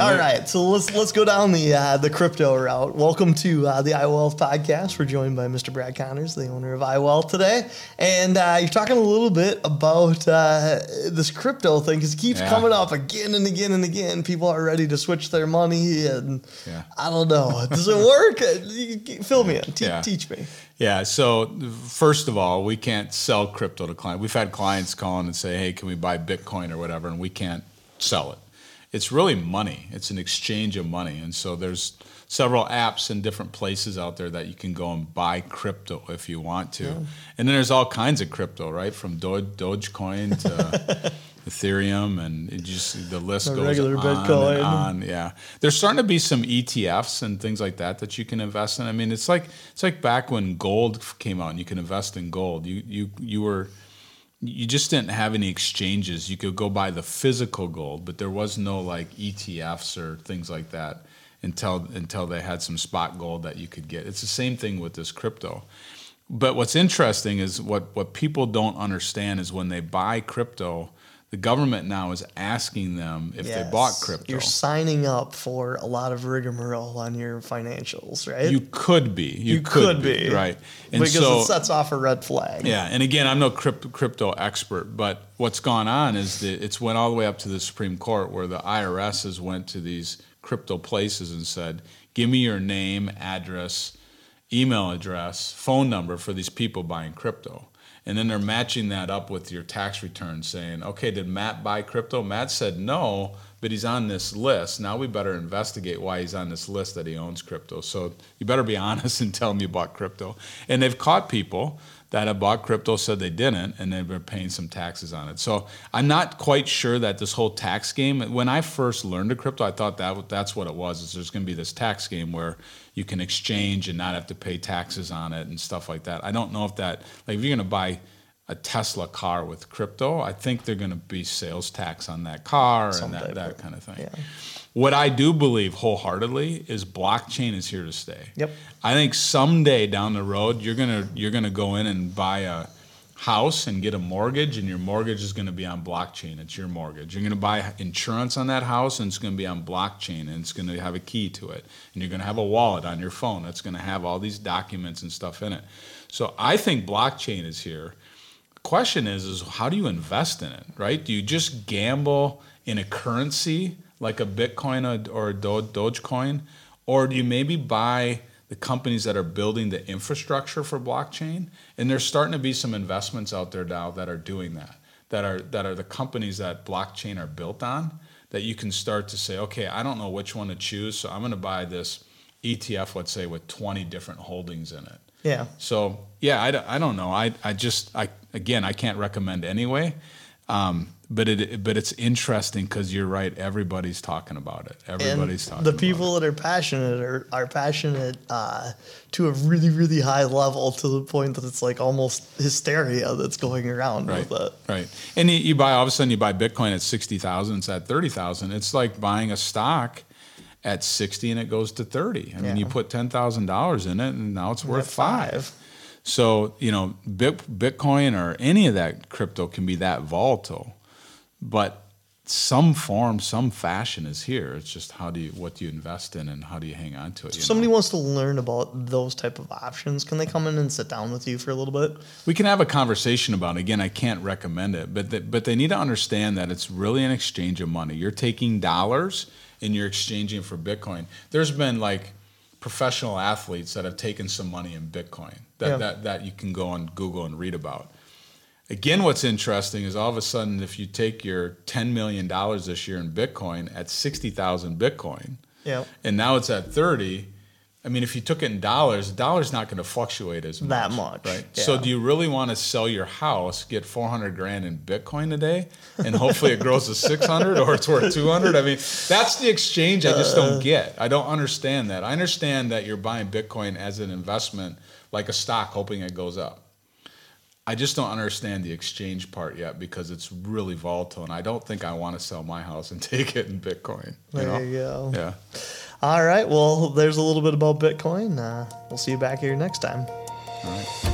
All right, so let's let's go down the uh, the crypto route. Welcome to uh, the iWealth podcast. We're joined by Mr. Brad Connors, the owner of iWealth today, and uh, you're talking a little bit about uh, this crypto thing because it keeps Yeah. coming up again and again and again. People are ready to switch their money, and Yeah. I don't know. Does it work? Fill me in. Te- Yeah. Teach me. Yeah. So first of all, we can't sell crypto to clients. We've had clients call in and say, "Hey, can we buy Bitcoin or whatever?" And we can't sell it. It's really money. It's an exchange of money, and so there's several apps and different places out there that you can go and buy crypto if you want to. And then there's all kinds of crypto, right? From Do- Dogecoin to Ethereum, and it just the list The goes regular on Bitcoin. and on. Yeah, there's starting to be some ETFs and things like that that you can invest in. I mean, it's like it's like back when gold came out and you can invest in gold. You you you were you just didn't have any exchanges. You could go buy the physical gold, but there was no like ETFs or things like that until until they had some spot gold that you could get. It's the same thing with this crypto. But what's interesting is what what people don't understand is when they buy crypto, the government now is asking them if they bought crypto. You're signing up for a lot of rigmarole on your financials, right? You could be. You, You could be. Right. And because so it sets off a red flag. Yeah, and again, I'm no crypto, crypto expert, but what's gone on is that it's went all the way up to the Supreme Court, where the IRS has went to these crypto places and said, "Give me your name, address, email address, phone number for these people buying crypto." And then they're matching that up with your tax return, saying, "Okay, did Matt buy crypto?" Matt said no, but he's on this list. Now we better investigate why he's on this list that he owns crypto. So you better be honest and tell him you bought crypto. And they've caught people that have bought crypto said they didn't and they've been paying some taxes on it so i'm not quite sure that this whole tax game when i first learned of crypto i thought that that's what it was is there's going to be this tax game where you can exchange and not have to pay taxes on it and stuff like that i don't know if that like if you're going to buy a tesla car with crypto i think they're going to be sales tax on that car Some and that, that kind of thing yeah. what I do believe wholeheartedly is blockchain is here to stay. Yep. I think someday down the road you're gonna you're gonna go in and buy a house and get a mortgage and your mortgage is going to be on blockchain it's your mortgage you're going to buy insurance on that house and it's going to be on blockchain and it's going to have a key to it and you're going to have a wallet on your phone that's going to have all these documents and stuff in it so i think blockchain is here question is is how do you invest in it right do you just gamble in a currency like a bitcoin or- a Do- dogecoin or do you maybe buy the companies that are building the infrastructure for blockchain and there's starting to be some investments out there now that are doing that that are that are the companies that blockchain are built on that you can start to say okay i don't know which one to choose so i'm going to buy this etf let's say with 20 different holdings in it Yeah. so yeah, I, don't- I don't know. I, I just I again I can't recommend anyway. Um, but it but it's interesting because you're right. Everybody's talking about it. Everybody's and talking. the people that are passionate are, are passionate uh, to a really really high level to the point that it's like almost hysteria that's going around Right, with it right. And you, you buy all of a sudden you buy Bitcoin at sixty thousand. It's at thirty thousand. It's like buying a stock at sixty and it goes to thirty. I mean, you put ten thousand dollars in it and now it's worth five. five. So you know, Bitcoin or any of that crypto can be that volatile, but some form, some fashion is here. It's just how do you, what do you invest in, and how do you hang on to it? if somebody know? wants to learn about those type of options can they come in and sit down with you for a little bit we can have a conversation about it. Again, I can't recommend it, but th- but they need to understand that it's really an exchange of money. You're taking dollars and you're exchanging for Bitcoin. There's been like professional athletes that have taken some money in Bitcoin that Yeah. that, that you can go on Google and read about. Again, what's interesting is all of a sudden, if you take your $10 million this year in Bitcoin at 60,000 Bitcoin, yeah and now it's at 30, I mean, if you took it in dollars, the dollar's not going to fluctuate as much. That much, Right. So do you really want to sell your house, get 400 grand in Bitcoin today, and hopefully it grows to 600 or it's worth 200? I mean, that's the exchange I just don't get. I don't understand that. I understand that you're buying Bitcoin as an investment, like a stock, hoping it goes up. I just don't understand the exchange part yet because it's really volatile, and I don't think I want to sell my house and take it in Bitcoin. You there know? you go Yeah. All right well there's a little bit about bitcoin uh, we'll see you back here next time All right.